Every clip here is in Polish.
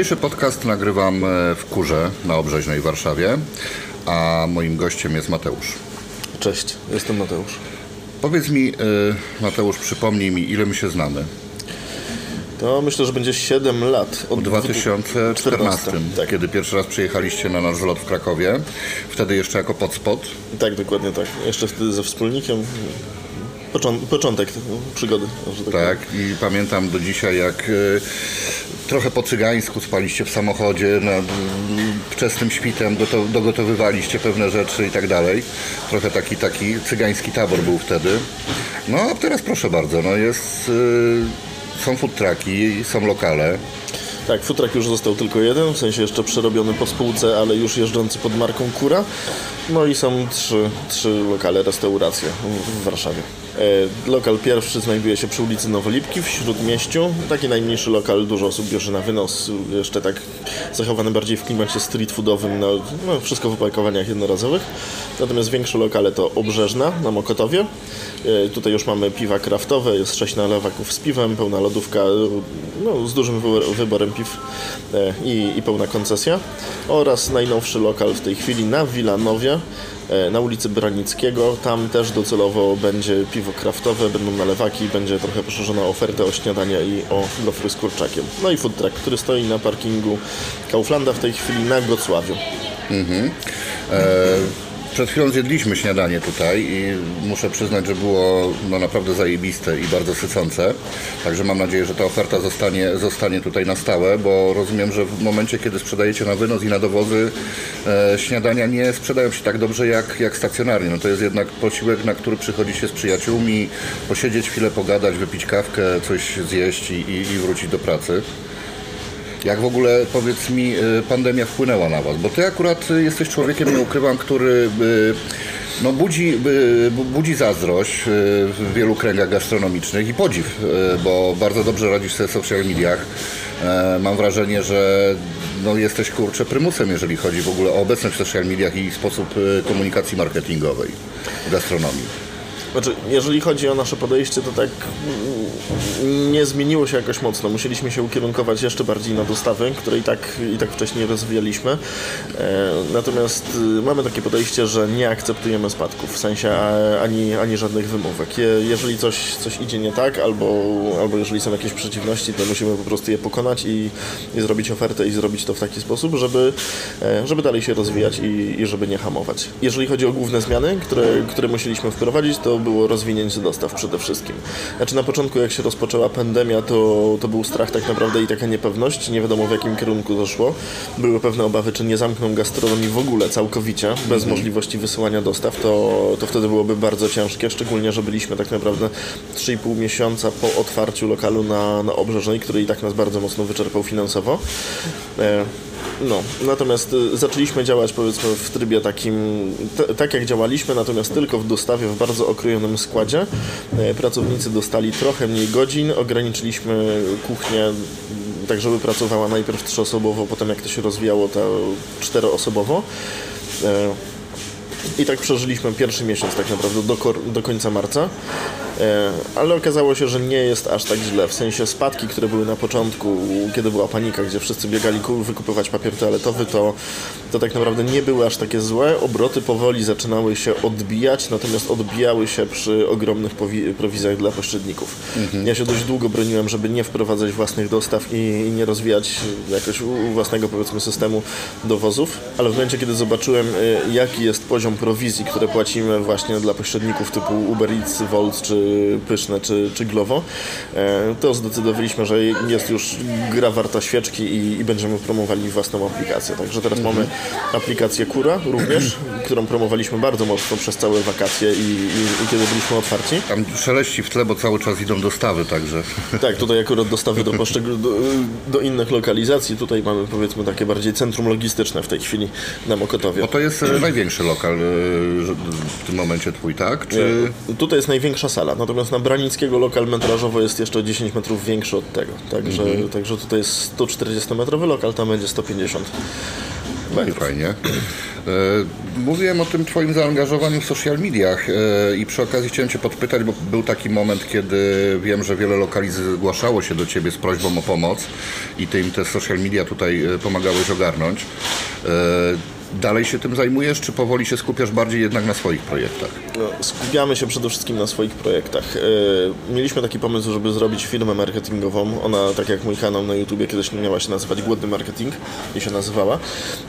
Dzisiejszy podcast nagrywam e, w Kurze na Obrzeźnej Warszawie, a moim gościem jest Mateusz. Cześć, jestem Mateusz. Powiedz mi, e, Mateusz, przypomnij mi, ile my się znamy? To myślę, że będzie 7 lat. Od 2014, tak. kiedy pierwszy raz przyjechaliście na nasz zlot w Krakowie. Wtedy jeszcze jako podspot. Tak, dokładnie tak. Jeszcze wtedy ze wspólnikiem. Począ początek przygody. Tak, tak, i pamiętam do dzisiaj, jak y, trochę po cygańsku spaliście w samochodzie, nad wczesnym świtem dogotowywaliście pewne rzeczy i tak dalej. Trochę taki, taki cygański tabor był wtedy. No a teraz proszę bardzo, no jest, y, są food trucki, są lokale. Tak, futrak już został tylko jeden, w sensie jeszcze przerobiony po spółce, ale już jeżdżący pod marką Kura. No i są trzy, trzy lokale, restauracje w Warszawie. E, lokal pierwszy znajduje się przy ulicy Nowolipki w Śródmieściu. Taki najmniejszy lokal, dużo osób bierze na wynos, jeszcze tak zachowany bardziej w klimacie street foodowym, no, no wszystko w opakowaniach jednorazowych. Natomiast większe lokale to Obrzeżna na Mokotowie. E, tutaj już mamy piwa kraftowe, jest sześć nalewaków z piwem, pełna lodówka no, z dużym wyborem piw e, i, i pełna koncesja. Oraz najnowszy lokal w tej chwili na Wilanowie na ulicy Branickiego. Tam też docelowo będzie piwo kraftowe, będą nalewaki, będzie trochę poszerzona oferta o śniadania i o gofry z kurczakiem. No i food truck, który stoi na parkingu Kauflanda w tej chwili na Gocławiu. Mhm. E przed chwilą zjedliśmy śniadanie tutaj i muszę przyznać, że było no, naprawdę zajebiste i bardzo sycące. Także mam nadzieję, że ta oferta zostanie, zostanie tutaj na stałe, bo rozumiem, że w momencie, kiedy sprzedajecie na wynos i na dowozy, e, śniadania nie sprzedają się tak dobrze jak, jak stacjonarnie. No to jest jednak posiłek, na który przychodzi się z przyjaciółmi, posiedzieć chwilę, pogadać, wypić kawkę, coś zjeść i, i, i wrócić do pracy. Jak w ogóle, powiedz mi, y, pandemia wpłynęła na Was? Bo Ty akurat jesteś człowiekiem, nie ukrywam, który y, no, budzi, y, budzi zazdrość w wielu kręgach gastronomicznych i podziw, bo bardzo dobrze radzisz sobie w social mediach. E, mam wrażenie, że no, jesteś kurczę prymusem, jeżeli chodzi w ogóle o obecność w social mediach i sposób komunikacji marketingowej w gastronomii. Znaczy, jeżeli chodzi o nasze podejście, to tak mm, nie zmieniło się jakoś mocno. Musieliśmy się ukierunkować jeszcze bardziej na dostawy, które i tak, i tak wcześniej rozwijaliśmy. E, natomiast y, mamy takie podejście, że nie akceptujemy spadków, w sensie ani, ani żadnych wymówek. jeżeli coś, coś idzie nie tak, albo, albo jeżeli są jakieś przeciwności, to musimy po prostu je pokonać i, i zrobić ofertę i zrobić to w taki sposób, żeby, e, żeby dalej się rozwijać i, i żeby nie hamować. Jeżeli chodzi o główne zmiany, które, które musieliśmy wprowadzić, to było rozwinięcie dostaw przede wszystkim. Znaczy na początku jak się rozpoczęła pandemia, to, to był strach tak naprawdę i taka niepewność, nie wiadomo w jakim kierunku to szło. Były pewne obawy, czy nie zamkną gastronomii w ogóle całkowicie, bez mhm. możliwości wysyłania dostaw, to, to wtedy byłoby bardzo ciężkie, szczególnie, że byliśmy tak naprawdę 3,5 miesiąca po otwarciu lokalu na, na Obrzeżnej, który i tak nas bardzo mocno wyczerpał finansowo. E, no, natomiast y, zaczęliśmy działać powiedzmy w trybie takim, tak jak działaliśmy, natomiast tylko w dostawie w bardzo okrojonym składzie. E, pracownicy dostali trochę mniej godzin, ograniczyliśmy kuchnię tak, żeby pracowała najpierw trzyosobowo, potem jak to się rozwijało, to czteroosobowo. E, I tak przeżyliśmy pierwszy miesiąc tak naprawdę do, do końca marca. E, ale okazało się, że nie jest aż tak źle. W sensie spadki, które były na początku, kiedy była panika, gdzie wszyscy biegali wykupywać papier toaletowy, to, to tak naprawdę nie były aż takie złe. Obroty powoli zaczynały się odbijać, natomiast odbijały się przy ogromnych prowizjach dla pośredników. Mhm. Ja się dość długo broniłem, żeby nie wprowadzać własnych dostaw i, i nie rozwijać jakoś własnego powiedzmy systemu dowozów, ale w momencie, kiedy zobaczyłem, e, jaki jest poziom prowizji, które płacimy właśnie dla pośredników typu Uber Eats, Volt czy pyszne czy, czy glowo, e, to zdecydowaliśmy, że jest już gra warta świeczki i, i będziemy promowali własną aplikację. Także teraz mhm. mamy aplikację Kura również, którą promowaliśmy bardzo mocno przez całe wakacje i, i, i kiedy byliśmy otwarci. Tam szeleści w tle, bo cały czas idą dostawy także. Tak, tutaj akurat dostawy do, do, do innych lokalizacji. Tutaj mamy powiedzmy takie bardziej centrum logistyczne w tej chwili na Mokotowie. Bo to jest e, największy lokal e, w tym momencie twój, tak? Czy... Tutaj jest największa sala. Natomiast na Branickiego lokal metrażowo jest jeszcze 10 metrów większy od tego. Także, mhm. także tutaj jest 140-metrowy lokal, tam będzie 150. No i fajnie. E, Mówiłem o tym Twoim zaangażowaniu w social mediach e, i przy okazji chciałem Cię podpytać, bo był taki moment, kiedy wiem, że wiele lokalizacji zgłaszało się do Ciebie z prośbą o pomoc i Ty im te social media tutaj e, pomagałeś ogarnąć. Dalej się tym zajmujesz, czy powoli się skupiasz bardziej jednak na swoich projektach? No, skupiamy się przede wszystkim na swoich projektach. E, Mieliśmy taki pomysł, żeby zrobić firmę marketingową. Ona, tak jak mój kanał na YouTubie, kiedyś miała się nazywać Głodny Marketing i się nazywała.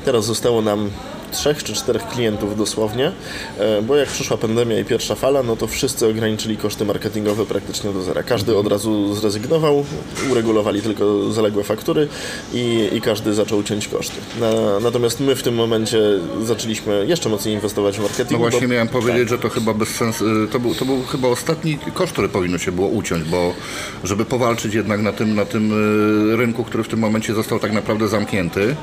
Teraz zostało nam trzech czy czterech klientów dosłownie, e, bo jak przyszła pandemia i pierwsza fala, no to wszyscy ograniczyli koszty marketingowe praktycznie do zera. Każdy od razu zrezygnował, uregulowali tylko zaległe faktury i, i każdy zaczął ciąć koszty. Na, natomiast my w tym momencie zaczęliśmy jeszcze mocniej inwestować w marketing. No właśnie bo- miałem powiedzieć, że to chyba bez sensu, to był, to był chyba ostatni koszt, który powinno się było uciąć, bo żeby powalczyć jednak na tym, na tym y, rynku, który w tym momencie został tak naprawdę zamknięty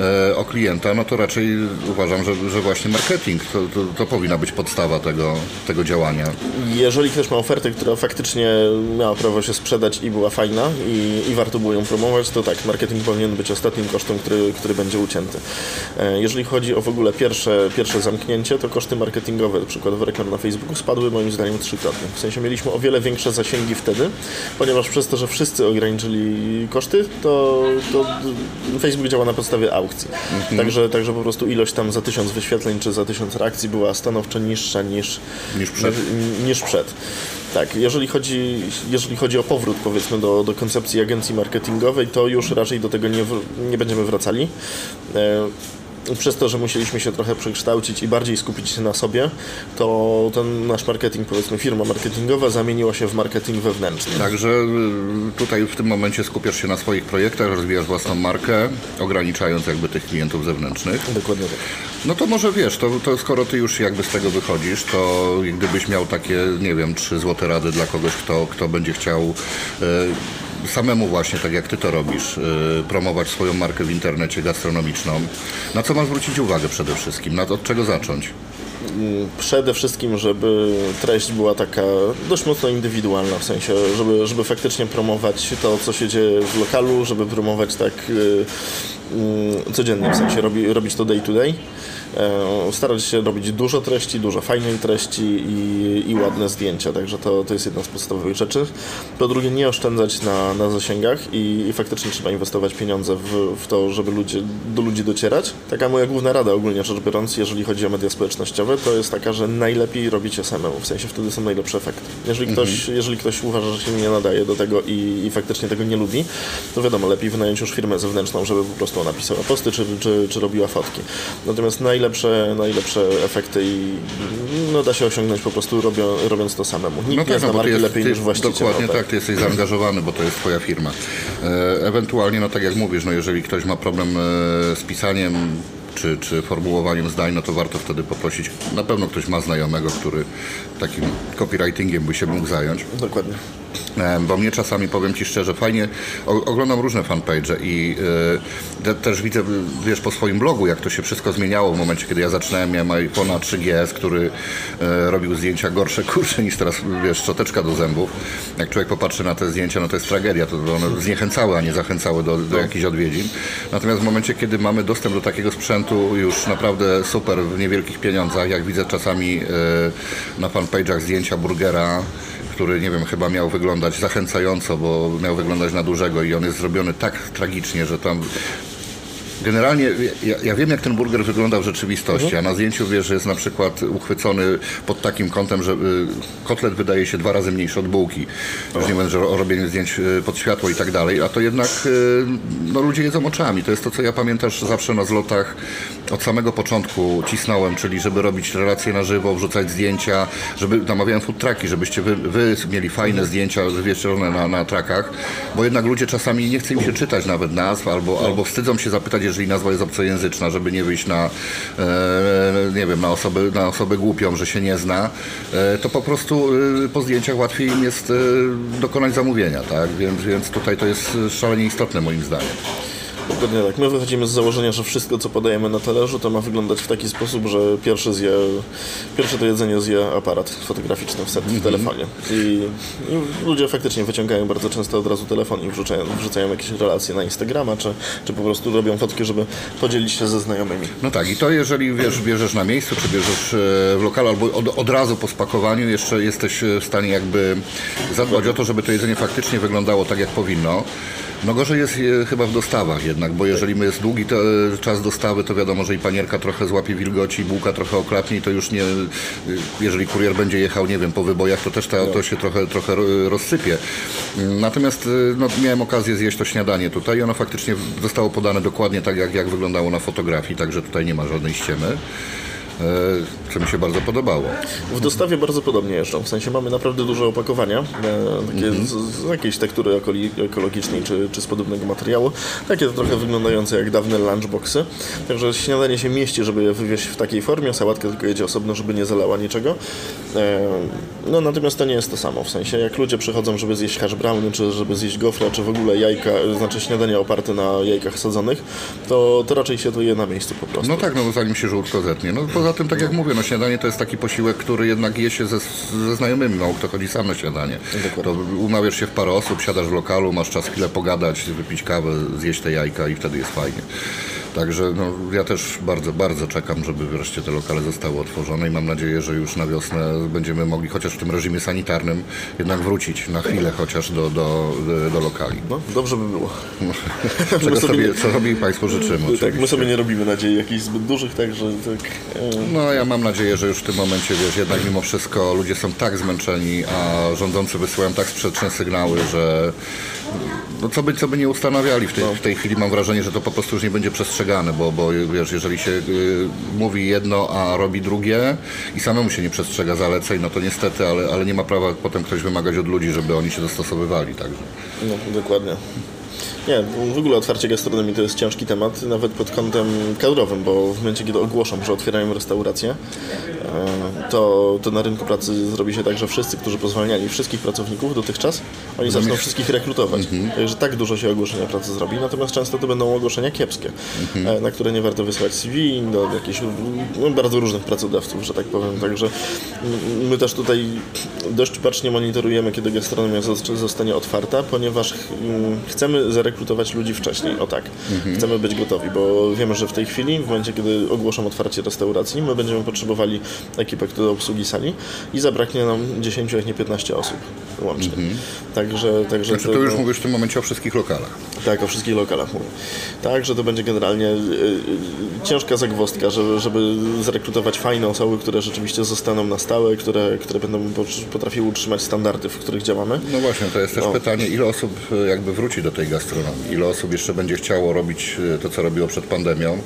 e, o klienta, no to raczej uważam, że, że właśnie marketing to, to, to powinna być podstawa tego, tego działania. Jeżeli ktoś ma ofertę, która faktycznie miała prawo się sprzedać i była fajna i, i warto było ją promować, to tak, marketing powinien być ostatnim kosztem, który, który będzie ucięty. E, Jeżeli chodzi o w ogóle pierwsze, pierwsze zamknięcie, to koszty marketingowe, przykładowo reklam na Facebooku, spadły moim zdaniem trzykrotnie. W sensie mieliśmy o wiele większe zasięgi wtedy, ponieważ przez to, że wszyscy ograniczyli koszty, to, to Facebook działa na podstawie aukcji. Także, także po prostu ilość tam za tysiąc wyświetleń czy za tysiąc reakcji była stanowczo niższa niż, Niż przed. niż, przed. Tak, jeżeli chodzi, jeżeli chodzi o powrót powiedzmy do, do koncepcji agencji marketingowej, to już raczej do tego nie, nie będziemy wracali. E, przez to, że musieliśmy się trochę przekształcić i bardziej skupić się na sobie, to ten nasz marketing, powiedzmy firma marketingowa zamieniła się w marketing wewnętrzny. Także y, tutaj w tym momencie skupiasz się na swoich projektach, rozwijasz własną markę, ograniczając jakby tych klientów zewnętrznych. Dokładnie tak. No to może wiesz, to, to skoro ty już jakby z tego wychodzisz, to gdybyś miał takie, nie wiem, trzy złote rady dla kogoś, kto, kto będzie chciał e, samemu właśnie, tak jak ty to robisz, e, promować swoją markę w internecie gastronomiczną, na co ma zwrócić uwagę przede wszystkim? Na od czego zacząć? Przede wszystkim, żeby treść była taka dość mocno indywidualna, w sensie, żeby, żeby faktycznie promować to, co się dzieje w lokalu, żeby promować tak y, y, codziennie, w sensie robi, robić to day to day. E, starać się robić dużo treści, dużo fajnej treści i, i ładne zdjęcia, także to, to jest jedna z podstawowych rzeczy. Po drugie, nie oszczędzać na, na zasięgach i, i faktycznie trzeba inwestować pieniądze w, w to, żeby ludzie, do ludzi docierać. Taka moja główna rada ogólnie rzecz biorąc, jeżeli chodzi o media społecznościowe, to jest taka, że najlepiej robić je samemu, w sensie wtedy są najlepsze efekty. Jeżeli ktoś, jeżeli ktoś uważa, że się nie nadaje do tego i, i faktycznie tego nie lubi, to wiadomo, lepiej wynająć już firmę zewnętrzną, żeby po prostu ona pisała posty czy, czy, czy robiła fotki. Natomiast najlepsze, najlepsze efekty i no, da się osiągnąć po prostu robio, robiąc to samemu. Nikt nie zna bo marki lepiej ty, niż właściciel. Dokładnie no, tak, ty jesteś zaangażowany, bo to jest twoja firma. E, ewentualnie, no tak jak mówisz, no jeżeli ktoś ma problem e, z pisaniem czy, czy formułowaniem zdań, no to warto wtedy poprosić. Na pewno ktoś ma znajomego, który takim copywritingiem by się mógł zająć. Dokładnie. E, Bo mnie czasami, powiem Ci szczerze, fajnie, oglądam różne fanpage i te, też widzę, wiesz, po swoim blogu, jak to się wszystko zmieniało w momencie, kiedy ja zaczynałem, miałem iPhone'a 3GS, który e, robił zdjęcia gorsze, kurcze niż teraz, wiesz, szczoteczka do zębów. Jak człowiek popatrzy na te zdjęcia, no to jest tragedia, to one zniechęcały, a nie zachęcały do, do jakichś odwiedzin. Natomiast w momencie, kiedy mamy dostęp do takiego sprzętu już naprawdę super w niewielkich pieniądzach, jak widzę czasami e, na fanpage'ach zdjęcia burgera, który nie wiem, chyba miał wyglądać zachęcająco, bo miał wyglądać na dużego i on jest zrobiony tak tragicznie, że tam Generalnie ja, ja wiem, jak ten burger wygląda w rzeczywistości, a na zdjęciu wiesz, że jest na przykład uchwycony pod takim kątem, że y, kotlet wydaje się dwa razy mniejszy od bułki. Już nie że o robieniu zdjęć y, pod światło i tak dalej, a to jednak y, no, ludzie jedzą oczami. To jest to, co ja pamiętam zawsze na zlotach. Od samego początku cisnąłem, czyli żeby robić relacje na żywo, wrzucać zdjęcia, żeby namawiałem food trucki, żebyście wy, wy mieli fajne zdjęcia wywieszone na, na trakach, bo jednak ludzie czasami nie chce im się czytać nawet nazw, albo, albo wstydzą się zapytać, jeżeli nazwa jest obcojęzyczna, żeby nie wyjść na, e, nie wiem, na osobę, na osobę głupią, że się nie zna, e, to po prostu e, po zdjęciach łatwiej im jest dokonać zamówienia, tak? Więc, więc tutaj to jest szalenie istotne moim zdaniem. Dokładnie tak. My wychodzimy z założenia, że wszystko, co podajemy na talerzu, to ma wyglądać w taki sposób, że pierwszy zje, pierwsze to jedzenie zje aparat fotograficzny w, set, w telefonie. I, I ludzie faktycznie wyciągają bardzo często od razu telefon i wrzucają, wrzucają jakieś relacje na Instagrama, czy, czy po prostu robią fotki, żeby podzielić się ze znajomymi. No tak, i to jeżeli wiesz, bierzesz na miejscu, czy bierzesz e, w lokalu, albo od, od razu po spakowaniu jeszcze jesteś e, w stanie jakby zadbać o to, żeby to jedzenie faktycznie wyglądało tak, jak powinno. No gorzej jest e, chyba w dostawach jednak, bo jeżeli jest długi to, czas dostawy, to wiadomo, że i panierka trochę złapie wilgoci, bułka trochę oklapnie i to już nie, e, jeżeli kurier będzie jechał, nie wiem, po wybojach, to też ta, to się trochę, trochę ro- rozsypie. Natomiast e, no, miałem okazję zjeść to śniadanie tutaj i ono faktycznie zostało podane dokładnie tak, jak, jak wyglądało na fotografii, także tutaj nie ma żadnej ściemy. E, Co mi się bardzo podobało. W dostawie bardzo podobnie jeżdżą, w sensie mamy naprawdę duże opakowania, e, takie z, z jakiejś tektury ekologicznej czy, czy z podobnego materiału, takie trochę wyglądające jak dawne lunchboxy, także śniadanie się mieści, żeby je wywieźć w takiej formie, sałatka tylko jedzie osobno, żeby nie zalała niczego. E, No natomiast to nie jest to samo, w sensie jak ludzie przychodzą, żeby zjeść hash browny, czy żeby zjeść gofra, czy w ogóle jajka, znaczy śniadanie oparte na jajkach sadzonych, to, to raczej się to je na miejscu po prostu. No tak, no bo zanim się żółtko zetnie. No poza tym, tak jak mówię, no śniadanie to jest taki posiłek, który jednak je się ze, ze znajomymi, mało kto chodzi sam na śniadanie. To umawiasz się w parę osób, siadasz w lokalu, masz czas chwilę pogadać, wypić kawę, zjeść te jajka i wtedy jest fajnie. Także no, ja też bardzo, bardzo czekam, żeby wreszcie te lokale zostały otworzone i mam nadzieję, że już na wiosnę będziemy mogli, chociaż w tym reżimie sanitarnym, jednak wrócić na chwilę chociaż do, do, do lokali. No, dobrze by było. Czego My sobie sobie, co sobie Państwo życzymy Tak, my sobie nie robimy nadziei jakichś zbyt dużych, także tak. No ja mam nadzieję, że już w tym momencie, wiesz, jednak mimo wszystko ludzie są tak zmęczeni, a rządzący wysyłają tak sprzeczne sygnały, że no co by, co by nie ustanawiali w tej, w tej chwili mam wrażenie, że to po prostu już nie będzie bo, bo wiesz, jeżeli się y, mówi jedno, a robi drugie i samemu się nie przestrzega zaleceń, no to niestety, ale, ale nie ma prawa potem ktoś wymagać od ludzi, żeby oni się dostosowywali, także. No, dokładnie. Nie, w ogóle otwarcie gastronomii to jest ciężki temat, nawet pod kątem kadrowym, bo w momencie, kiedy ogłoszą, że otwierają restaurację, to, to na rynku pracy zrobi się tak, że wszyscy, którzy pozwalniali wszystkich pracowników dotychczas, oni zaczną wszystkich rekrutować. Także tak dużo się ogłoszenia pracy zrobi, natomiast często to będą ogłoszenia kiepskie, e, na które nie warto wysłać CV do jakichś no, bardzo różnych pracodawców, że tak powiem. Także my też tutaj dość bacznie monitorujemy, kiedy gastronomia zos- zostanie otwarta, ponieważ chcemy zarekrutować ludzi wcześniej, o tak. Chcemy być gotowi, bo wiemy, że w tej chwili, w momencie, kiedy ogłoszą otwarcie restauracji, my będziemy potrzebowali ekipę do obsługi sali i zabraknie nam 10, jak nie 15 osób łącznie. Także, także Znaczy to już mówisz w tym momencie o wszystkich lokalach. tak, o wszystkich lokalach mówię. Tak, że to będzie generalnie y, y, ciężka zagwozdka, żeby, żeby zrekrutować fajne osoby, które rzeczywiście zostaną na stałe, które, które będą pot- potrafiły utrzymać standardy, w których działamy. No właśnie, to jest też No. pytanie, ile osób e, jakby wróci do tej gastronomii? Ile osób jeszcze będzie chciało robić to, co robiło przed pandemią?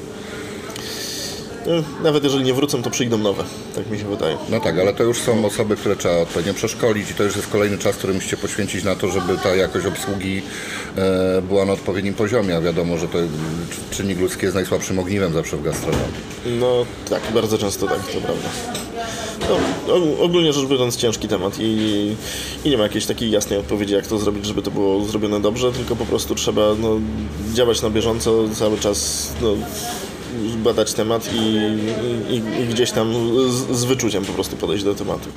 Y, Nawet jeżeli nie wrócą, to przyjdą nowe, tak mi się wydaje. No tak, ale to już są osoby, które trzeba odpowiednio przeszkolić i to już jest kolejny czas, który musicie poświęcić na to, żeby ta jakość obsługi e, była na odpowiednim poziomie, a wiadomo, że to e, czynnik ludzki jest najsłabszym ogniwem zawsze w gastronomii. No tak, bardzo często tak, to prawda. No, og- ogólnie rzecz biorąc ciężki temat i, i nie ma jakiejś takiej jasnej odpowiedzi, jak to zrobić, żeby to było zrobione dobrze, tylko po prostu trzeba no, działać na bieżąco, cały czas no, badać temat i, i, i gdzieś tam z, z wyczuciem po prostu podejść do tematu.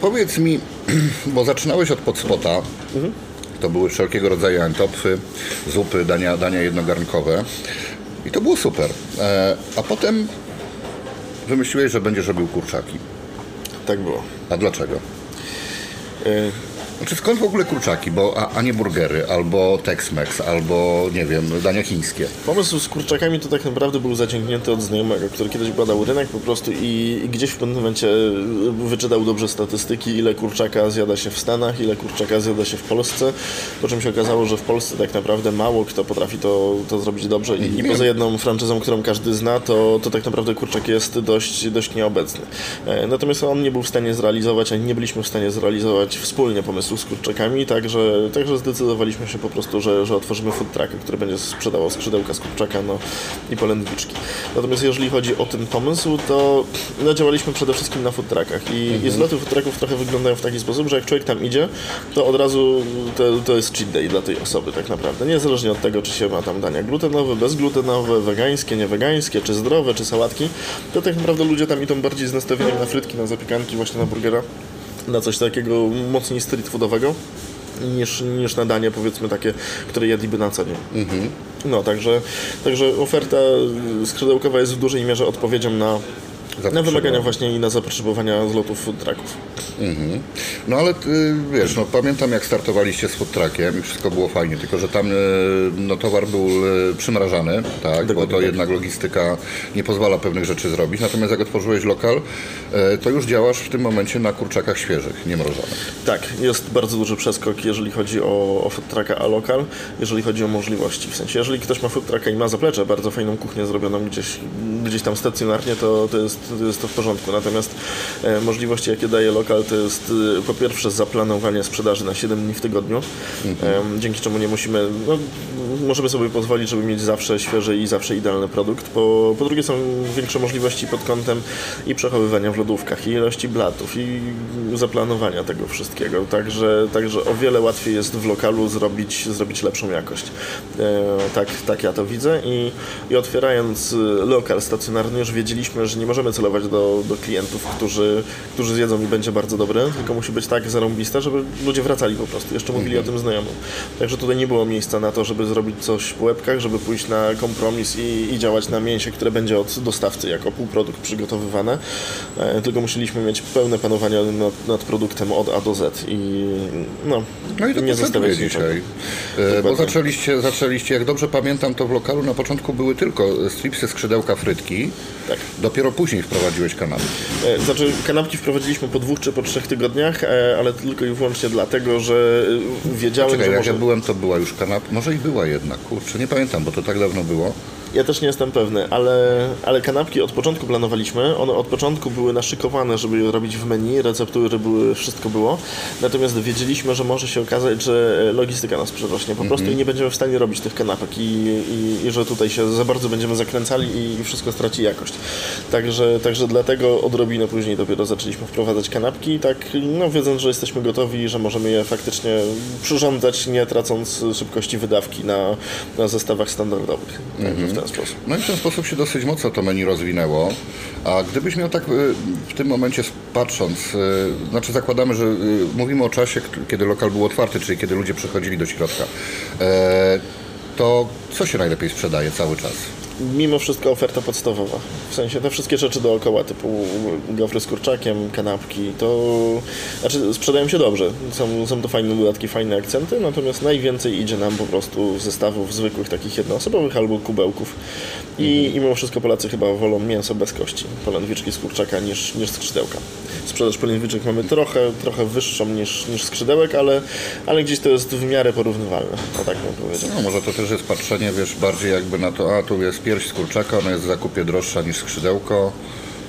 Powiedz mi, bo zaczynałeś od podspota, to były wszelkiego rodzaju antopfy, zupy, dania, dania jednogarnkowe i to było super. E, a potem wymyśliłeś, że będziesz robił kurczaki. Tak było. A dlaczego? Y, Znaczy skąd w ogóle kurczaki, bo, a, a nie burgery, albo Tex-Mex, albo nie wiem, dania chińskie. Pomysł z kurczakami to tak naprawdę był zaciągnięty od znajomego, który kiedyś badał rynek po prostu i, i gdzieś w pewnym momencie wyczytał dobrze statystyki, ile kurczaka zjada się w Stanach, ile kurczaka zjada się w Polsce, po czym się okazało, że w Polsce tak naprawdę mało kto potrafi to, to zrobić dobrze i, i poza jedną franczyzą, którą każdy zna, to, to tak naprawdę kurczak jest dość, dość nieobecny. E, Natomiast on nie był w stanie zrealizować, ani nie byliśmy w stanie zrealizować wspólnie pomysłu pomysł z kurczakami, także, także zdecydowaliśmy się po prostu, że, że otworzymy food trucka, który będzie sprzedawał skrzydełka z kurczaka no, i polędwiczki. Natomiast jeżeli chodzi o ten pomysł, to no, działaliśmy przede wszystkim na food truckach i, i zloty food trucków trochę wyglądają w taki sposób, że jak człowiek tam idzie, to od razu to, to jest cheat day dla tej osoby tak naprawdę. Niezależnie od tego, czy się ma tam dania glutenowe, bezglutenowe, wegańskie, niewegańskie, czy zdrowe, czy sałatki, to tak naprawdę ludzie tam idą bardziej z nastawieniem na frytki, na zapiekanki, właśnie na burgera, na coś takiego mocniej street foodowego niż, niż na danie powiedzmy takie, które jedliby na co dzień. No, także, także oferta skrzydełkowa jest w dużej mierze odpowiedzią na, na wymagania właśnie i na zapotrzebowania z lotów food trucków. No ale y, wiesz, no pamiętam jak startowaliście z food truckiem i wszystko było fajnie, tylko że tam y, no, towar był y, przymrażany, tak, bo to tak. jednak logistyka nie pozwala pewnych rzeczy zrobić. Natomiast jak otworzyłeś lokal, to już działasz w tym momencie na kurczakach świeżych, nie mrożonych. Tak, jest bardzo duży przeskok, jeżeli chodzi o, o food trucka a lokal, jeżeli chodzi o możliwości. W sensie, jeżeli ktoś ma food trucka i ma zaplecze, bardzo fajną kuchnię zrobioną gdzieś, gdzieś tam stacjonarnie, to, to, jest, to jest to w porządku. Natomiast e, możliwości, jakie daje lokal, to jest e, po pierwsze zaplanowanie sprzedaży na 7 dni w tygodniu, e, dzięki czemu nie musimy, no, możemy sobie pozwolić, żeby mieć zawsze świeży i zawsze idealny produkt. Po, po drugie są większe możliwości pod kątem i przechowywania w lodówkach, i ilości blatów, i zaplanowania tego wszystkiego. Także, także o wiele łatwiej jest w lokalu zrobić, zrobić lepszą jakość. E, tak, tak ja to widzę i, i otwierając lokal stacjonarny już wiedzieliśmy, że nie możemy celować do, do klientów, którzy, którzy zjedzą i będzie bardzo dobre, tylko musi być tak zarąbiste, żeby ludzie wracali po prostu, jeszcze mówili o tym znajomym. Także tutaj nie było miejsca na to, żeby zrobić coś po łebkach, żeby pójść na kompromis i, i działać na mięsie, które będzie od dostawcy jako półprodukt przygotowywane, e, tylko musieliśmy mieć pełne panowanie nad, nad produktem od A do Z i no, No i to nie zostawiać dzisiaj. E, Bo zaczęliście, zaczęliście, jak dobrze pamiętam, to w lokalu na początku były tylko stripsy, skrzydełka, frytki. Tak. Dopiero później wprowadziłeś kanapki. E, Znaczy, kanapki wprowadziliśmy po dwóch czy po trzech tygodniach, e, ale tylko i wyłącznie dlatego, że e, wiedziałem, Czekaj, że jak może... ja byłem, to była już kanapka. Może i była jedna, kurczę, nie pamiętam, bo to tak dawno było. Ja też nie jestem pewny, ale, ale kanapki od początku planowaliśmy. One od początku były naszykowane, żeby je robić w menu, receptury były, wszystko było. Natomiast wiedzieliśmy, że może się okazać, że logistyka nas przerośnie po prostu i nie będziemy w stanie robić tych kanapek i, i, i że tutaj się za bardzo będziemy zakręcali i wszystko straci jakość. Także, także dlatego odrobinę później dopiero zaczęliśmy wprowadzać kanapki, tak no, wiedząc, że jesteśmy gotowi że możemy je faktycznie przyrządzać, nie tracąc szybkości wydawki na, na zestawach standardowych. W ten sposób. No i w ten sposób się dosyć mocno to menu rozwinęło. A gdybyś miał tak y, w tym momencie patrząc, y, znaczy zakładamy, że y, mówimy o czasie, kiedy lokal był otwarty, czyli kiedy ludzie przychodzili do środka, e, to co się najlepiej sprzedaje cały czas? Mimo wszystko oferta podstawowa. W sensie te wszystkie rzeczy dookoła, typu gofry z kurczakiem, kanapki, to znaczy sprzedają się dobrze. Są, są to fajne dodatki, fajne akcenty, natomiast najwięcej idzie nam po prostu zestawów zwykłych, takich jednoosobowych albo kubełków. I, i mimo wszystko Polacy chyba wolą mięso bez kości, polędwiczki z kurczaka niż, niż skrzydełka. Sprzedaż polędwiczek mamy trochę, trochę wyższą niż, niż skrzydełek, ale, ale gdzieś to jest w miarę porównywalne, o tak bym powiedział. No może to też jest patrzenie, wiesz, bardziej jakby na to, a tu jest pierś z kurczaka, ona jest w zakupie droższa niż skrzydełko,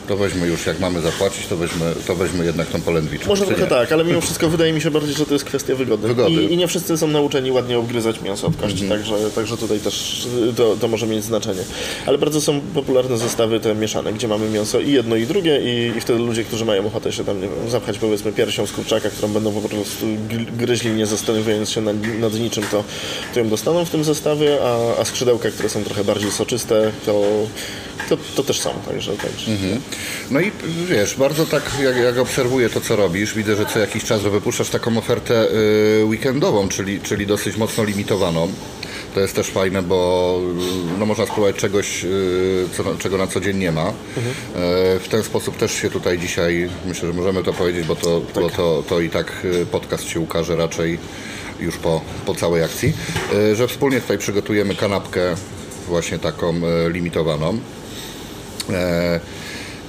to weźmy już, jak mamy zapłacić, to weźmy, to weźmy jednak tą polędwiczkę. Może trochę nie? tak, ale mimo wszystko wydaje mi się bardziej, że to jest kwestia wygody. Wygody. I, I nie wszyscy są nauczeni ładnie obgryzać mięso od kości, także, także tutaj też to, to może mieć znaczenie. Ale bardzo są popularne zestawy te mieszane, gdzie mamy mięso i jedno i drugie i, i wtedy ludzie, którzy mają ochotę się tam nie wiem, zapchać powiedzmy piersią z kurczaka, którą będą po prostu gr- gryźli nie zastanawiając się nad, nad niczym, to, to ją dostaną w tym zestawie, a, a skrzydełka, które są trochę bardziej soczyste, to, to, to też są. Także, także. No i wiesz, bardzo tak jak, jak obserwuję to, co robisz, widzę, że co jakiś czas wypuszczasz taką ofertę y, weekendową, czyli, czyli dosyć mocno limitowaną. To jest też fajne, bo y, no, można spróbować czegoś, y, co, czego na co dzień nie ma. Y, w ten sposób też się tutaj dzisiaj, myślę, że możemy to powiedzieć, bo to, bo to, to i tak podcast się ukaże raczej już po, po całej akcji, że wspólnie tutaj przygotujemy kanapkę właśnie taką limitowaną.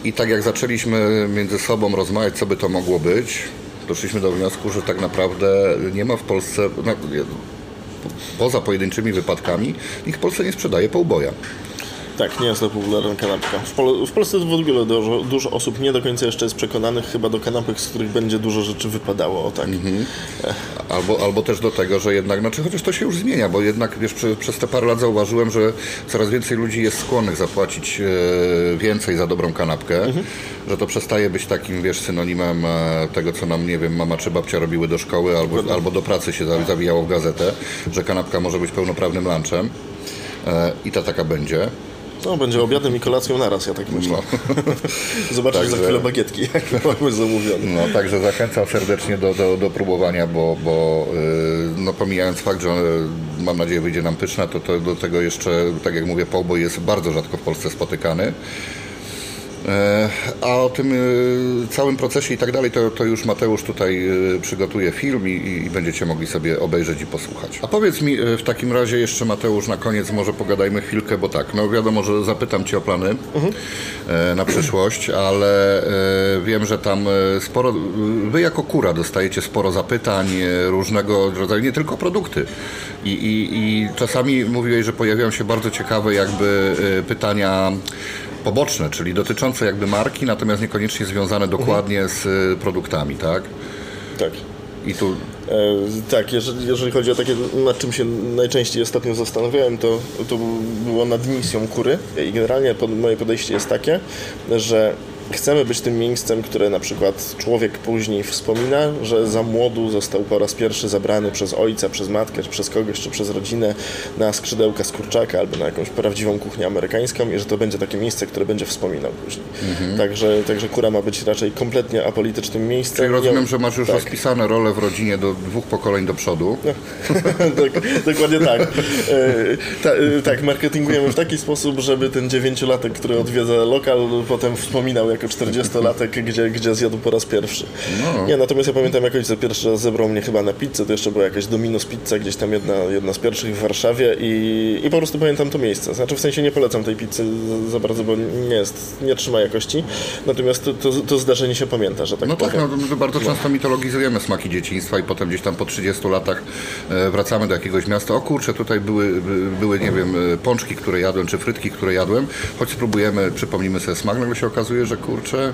I tak jak zaczęliśmy między sobą rozmawiać, co by to mogło być, doszliśmy do wniosku, że tak naprawdę nie ma w Polsce, no, poza pojedynczymi wypadkami, nikt w Polsce nie sprzedaje połboja. Tak, nie jest to popularna kanapka. W, Pol- w Polsce w ogóle dużo, dużo osób nie do końca jeszcze jest przekonanych chyba do kanapek, z których będzie dużo rzeczy wypadało, o tak. Albo, albo też do tego, że jednak, znaczy chociaż to się już zmienia, bo jednak wiesz, przy, przez te parę lat zauważyłem, że coraz więcej ludzi jest skłonnych zapłacić e, więcej za dobrą kanapkę, że to przestaje być takim, wiesz, synonimem e, tego, co nam, nie wiem, mama czy babcia robiły do szkoły albo, albo do pracy się za- zawijało w gazetę, że kanapka może być pełnoprawnym lunchem e, i ta taka będzie. No, będzie obiadem i kolacją naraz, ja tak myślę. No. Zobaczysz za Także- chwilę bagietki, jak mamy zamówione. No, także zachęcam serdecznie do, do, do próbowania, bo, bo yy, no, pomijając fakt, że yy, mam nadzieję wyjdzie nam pyszna, to, to do tego jeszcze, tak jak mówię, połboj jest bardzo rzadko w Polsce spotykany. E, A o tym y, całym procesie i tak dalej, to, to już Mateusz tutaj y, przygotuje film i, i będziecie mogli sobie obejrzeć i posłuchać. A powiedz mi w takim razie jeszcze Mateusz na koniec może pogadajmy chwilkę, bo tak, no wiadomo, że zapytam Cię o plany e, na przyszłość, ale e, wiem, że tam e, sporo, Wy jako kura dostajecie sporo zapytań e, różnego rodzaju, nie tylko produkty. I, i, i czasami mówiłeś, że pojawiają się bardzo ciekawe jakby e, pytania poboczne, czyli dotyczące jakby marki, natomiast niekoniecznie związane dokładnie z y, produktami, tak? Tak. I tu E, tak, jeżeli, jeżeli chodzi o takie, nad czym się najczęściej ostatnio zastanawiałem, to, to było nad misją kury. I generalnie pod, moje podejście jest takie, że chcemy być tym miejscem, które na przykład człowiek później wspomina, że za młodu został po raz pierwszy zabrany przez ojca, przez matkę, czy przez kogoś, czy przez rodzinę na skrzydełka z kurczaka albo na jakąś prawdziwą kuchnię amerykańską i że to będzie takie miejsce, które będzie wspominał później. Także, także kura ma być raczej kompletnie apolitycznym miejscem. czyli rozumiem, że masz już tak. rozpisane role w rodzinie do dwóch pokoleń do przodu. Dok- Dokładnie tak. E, ta, e, tak, marketingujemy w taki sposób, żeby ten dziewięciolatek, który odwiedza lokal, potem wspominał jako 40-latek, gdzie, gdzie zjadł po raz pierwszy. Nie, natomiast ja pamiętam jak ojciec pierwszy raz zebrał mnie chyba na pizzę, to jeszcze była jakaś Domino's Pizza, gdzieś tam jedna, jedna z pierwszych w Warszawie i, i po prostu pamiętam to miejsce. Znaczy w sensie nie polecam tej pizzy za, za bardzo, bo nie jest, nie trzyma jakości, natomiast to, to, to zdarzenie się pamięta, że tak No tak, powiem. no, my bardzo często mitologizujemy smaki dzieciństwa i potem gdzieś tam po 30 latach e, wracamy do jakiegoś miasta. O kurczę, tutaj były, by- były, nie wiem, e, pączki, które jadłem, czy frytki, które jadłem. Choć spróbujemy, przypomnimy sobie smak, nagle się okazuje, że kurczę,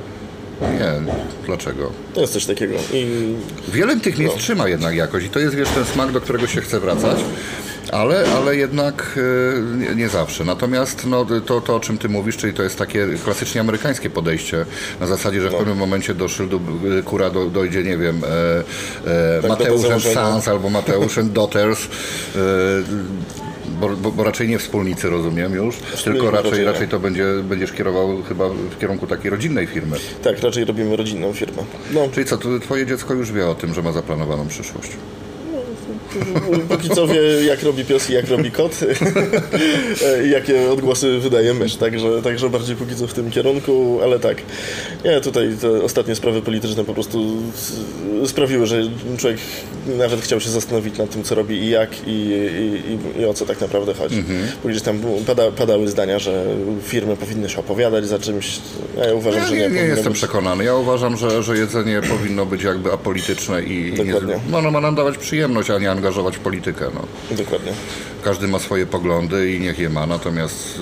nie, dlaczego? To jest coś takiego. I Wiele tych miejsc trzyma jednak jakoś i to jest, wiesz, ten smak, do którego się chce wracać. Ale, ale jednak e, nie, zawsze. Natomiast no, to, to, o czym ty mówisz, czyli to jest takie klasycznie amerykańskie podejście, na zasadzie, że w pewnym momencie do szyldu e, kura do, dojdzie, nie wiem, e, e, do Mateusz. Sons albo Mateusz Daughters, e, bo, bo, bo raczej nie wspólnicy, rozumiem już, tylko raczej, raczej raczej to będzie, będziesz kierował chyba w kierunku takiej rodzinnej firmy. tak, raczej robimy rodzinną firmę. No, Czyli co, twoje dziecko już wie o tym, że ma zaplanowaną przyszłość? Póki co wie, jak robi pies i jak robi kot, i jakie odgłosy wydaje mysz, także, także bardziej póki co w tym kierunku, ale tak. Nie, tutaj te ostatnie sprawy polityczne po prostu sprawiły, że człowiek nawet chciał się zastanowić nad tym, co robi i jak i, i, i, i o co tak naprawdę chodzi. Bo gdzieś tam pada, padały zdania, że firmy powinny się opowiadać za czymś, a ja uważam, Ja że nie, nie. nie jestem być- przekonany. Ja uważam, że, że jedzenie powinno być jakby apolityczne i, i nie, Dokładnie. no, ono ma nam dawać przyjemność, a nie angażować w politykę. No. Dokładnie, Każdy ma swoje poglądy i niech je ma, natomiast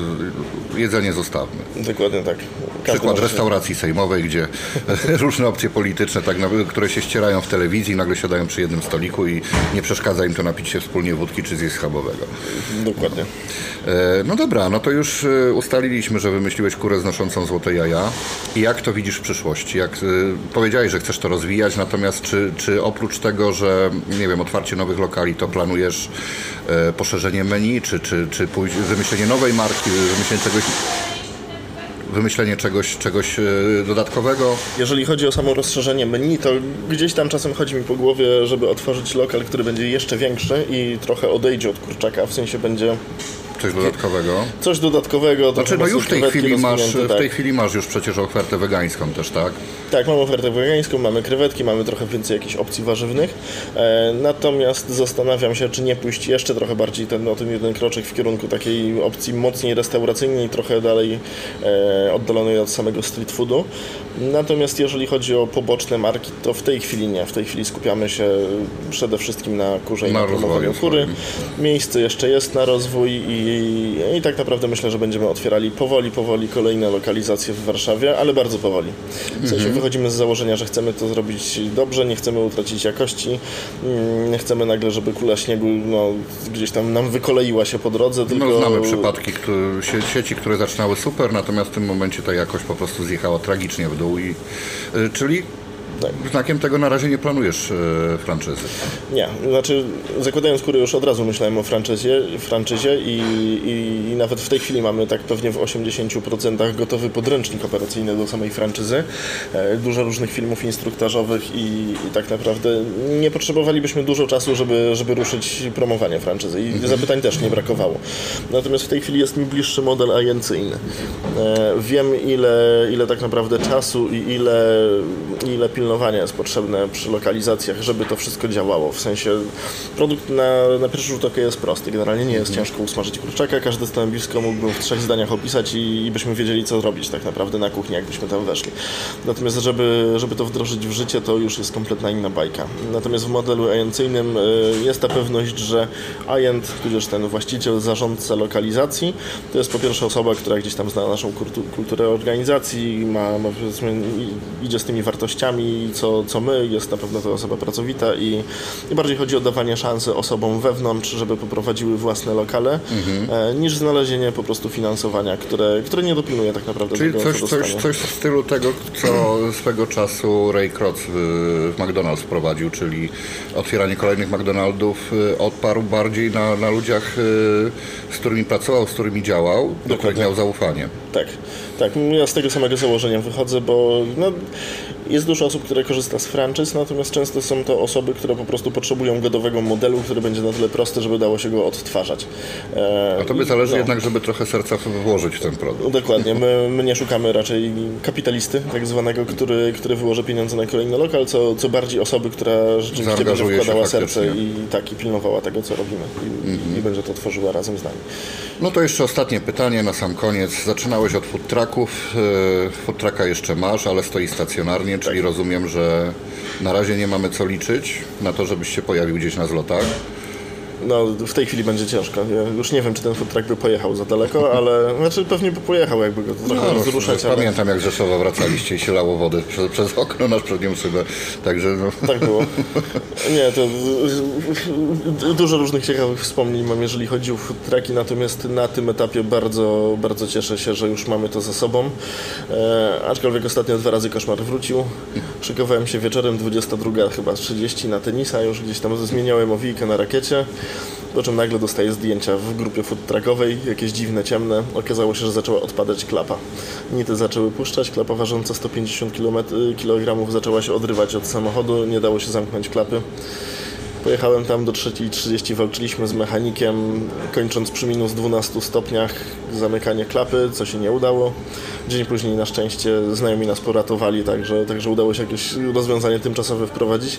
y, jedzenie zostawmy. dokładnie tak. Każdy Przykład się- restauracji sejmowej, gdzie różne opcje polityczne, tak, które się ścierają w telewizji, nagle siadają przy jednym stoliku i nie przeszkadza im to napić się wspólnie wódki czy zjeść schabowego. Dokładnie. E, No dobra, no to już e, ustaliliśmy, że wymyśliłeś kurę znoszącą złote jaja. I jak to widzisz w przyszłości? Jak, e, powiedziałeś, że chcesz to rozwijać, natomiast czy, czy oprócz tego, że nie wiem, otwarcie nowych lokali, to planujesz e, poszerzenie menu, czy, czy, czy pójść, wymyślenie nowej marki, wymyślenie czegoś, wymyślenie czegoś, czegoś e, dodatkowego? Jeżeli chodzi o samo rozszerzenie menu, to gdzieś tam czasem chodzi mi po głowie, żeby otworzyć lokal, który będzie jeszcze większy i trochę odejdzie od kurczaka, w sensie będzie Coś dodatkowego? coś dodatkowego. Znaczy, no już w tej, chwili masz, rozwinięte, w tej tak. chwili masz już przecież ofertę wegańską też, tak? Tak, mamy ofertę wegańską, mamy krewetki, mamy trochę więcej jakichś opcji warzywnych. E, natomiast zastanawiam się, czy nie pójść jeszcze trochę bardziej ten, o ten jeden kroczek w kierunku takiej opcji mocniej restauracyjnej, trochę dalej e, oddalonej od samego street foodu. Natomiast jeżeli chodzi o poboczne marki, to w tej chwili nie. W tej chwili skupiamy się przede wszystkim na kurze i Na na promowaniu kury. Miejsce jeszcze jest na rozwój i I, I tak naprawdę myślę, że będziemy otwierali powoli, powoli kolejne lokalizacje w Warszawie, ale bardzo powoli. W sensie Mhm. wychodzimy z założenia, że chcemy to zrobić dobrze, nie chcemy utracić jakości, mm, nie chcemy nagle, żeby kula śniegu no, gdzieś tam nam wykoleiła się po drodze, tylko... No, znamy przypadki które, sie- sieci, które zaczynały super, natomiast w tym momencie ta jakość po prostu zjechała tragicznie w dół. I, y, czyli Tak. znakiem tego na razie nie planujesz y, franczyzy. Nie, znaczy zakładając kury już od razu myślałem o franczyzie, franczyzie i, i, i nawet w tej chwili mamy tak pewnie w 80% gotowy podręcznik operacyjny do samej franczyzy. E, Dużo różnych filmów instruktażowych i, i tak naprawdę nie potrzebowalibyśmy dużo czasu, żeby, żeby ruszyć promowanie franczyzy i zapytań też nie brakowało. Natomiast w tej chwili jest mi bliższy model agencyjny. E, Wiem ile, ile tak naprawdę czasu i ile, ile pilnowania jest potrzebne przy lokalizacjach, żeby to wszystko działało. W sensie produkt na, na pierwszy rzut oka jest prosty. Generalnie nie jest ciężko usmażyć kurczaka. Każde stanowisko mógłbym w trzech zdaniach opisać i, i byśmy wiedzieli co robić tak naprawdę na kuchni, jakbyśmy tam weszli. Natomiast żeby, żeby to wdrożyć w życie, to już jest kompletna inna bajka. Natomiast w modelu agencyjnym y, jest ta pewność, że agent, tudzież ten właściciel, zarządca lokalizacji, to jest po pierwsze osoba, która gdzieś tam zna naszą kultu- kulturę organizacji, ma, ma idzie z tymi wartościami, co, co my, jest na pewno to osoba pracowita i, i bardziej chodzi o dawanie szansy osobom wewnątrz, żeby poprowadziły własne lokale, e, niż znalezienie po prostu finansowania, które, które nie dopilnuje tak naprawdę Czyli tego, coś, co coś, coś w stylu tego, co swego czasu Ray Kroc w, w McDonald's wprowadził, czyli otwieranie kolejnych McDonaldów y, odparł bardziej na, na ludziach, y, z którymi pracował, z którymi działał, do których Dokładnie. miał zaufanie. Tak, tak. Ja z tego samego założenia wychodzę, bo no, jest dużo osób, które korzysta z franczyz, natomiast często są to osoby, które po prostu potrzebują godowego modelu, który będzie na tyle prosty, żeby dało się go odtwarzać. E, A tobie zależy no. jednak, żeby trochę serca włożyć w ten produkt. Dokładnie. My, my nie szukamy raczej kapitalisty, tak zwanego, który, który wyłoży pieniądze na kolejny lokal, co, co bardziej osoby, która rzeczywiście będzie wkładała serce i tak i pilnowała tego, co robimy i, i będzie to tworzyła razem z nami. No to jeszcze ostatnie pytanie na sam koniec. Zaczynałeś od food trucków. y, Food trucka jeszcze masz, ale stoi stacjonarnie, czyli Tak. rozumiem, że na razie nie mamy co liczyć na to, żebyś się pojawił gdzieś na zlotach. No, w tej chwili będzie ciężko. Ja już nie wiem, czy ten food truck by pojechał za daleko, ale znaczy pewnie by pojechał, jakby go trochę No, rozruszać, ale Pamiętam jak z Rzeszowa wracaliście i się lało wody przez, przez okno na przednią szybę. Także no, tak było. Nie, to dużo różnych ciekawych wspomnień mam, jeżeli chodzi o food trucki, natomiast na tym etapie bardzo, bardzo cieszę się, że już mamy to za sobą. E, aczkolwiek ostatnio dwa razy koszmar wrócił. Szykowałem się wieczorem 22 chyba 30 na tenisa, już gdzieś tam zmieniałem owijkę na rakiecie. Po czym nagle dostaję zdjęcia w grupie food truckowej, jakieś dziwne, ciemne. Okazało się, że zaczęła odpadać klapa. Nity zaczęły puszczać, klapa ważąca 150 kg zaczęła się odrywać od samochodu, nie dało się zamknąć klapy. Pojechałem tam do 3.30, walczyliśmy z mechanikiem, kończąc przy minus 12 stopniach zamykanie klapy, co się nie udało. Dzień później na szczęście znajomi nas poratowali, także, także udało się jakieś rozwiązanie tymczasowe wprowadzić.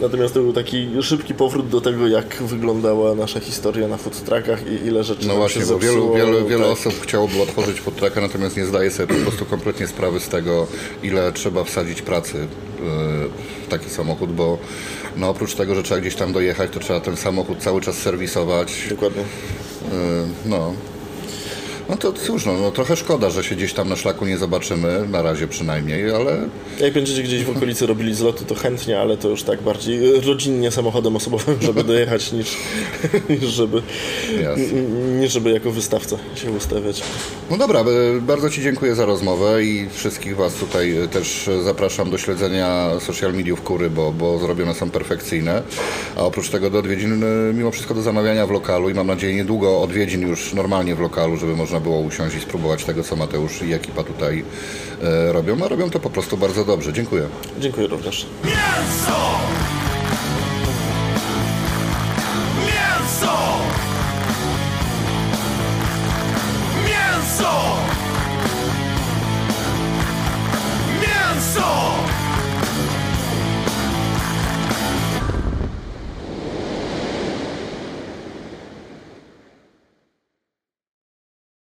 Natomiast to był taki szybki powrót do tego, jak wyglądała nasza historia na food truckach i ile rzeczy no właśnie, się bo wielu, wielu, wiele Tak. osób chciałoby otworzyć food trucka, natomiast nie zdaje sobie po prostu kompletnie sprawy z tego, ile trzeba wsadzić pracy yy, w taki samochód, bo no oprócz tego, że trzeba gdzieś tam dojechać, to trzeba ten samochód cały czas serwisować. Dokładnie. Yy, No. No to cóż, no, no trochę szkoda, że się gdzieś tam na szlaku nie zobaczymy, na razie przynajmniej, ale Jak będziecie gdzieś w okolicy robili zloty, to chętnie, ale to już tak bardziej rodzinnie samochodem osobowym, żeby dojechać, niż, niż, żeby, niż żeby jako wystawca się ustawiać. No dobra, e, bardzo Ci dziękuję za rozmowę i wszystkich Was tutaj e, też zapraszam do śledzenia social mediów Kury, bo, bo zrobione są perfekcyjne. A oprócz tego do odwiedzin, e, mimo wszystko do zamawiania w lokalu i mam nadzieję niedługo odwiedzin już normalnie w lokalu, żeby można było usiąść i spróbować tego, co Mateusz i ekipa tutaj e, robią. A robią to po prostu bardzo dobrze. Dziękuję. Dziękuję również. Mięso!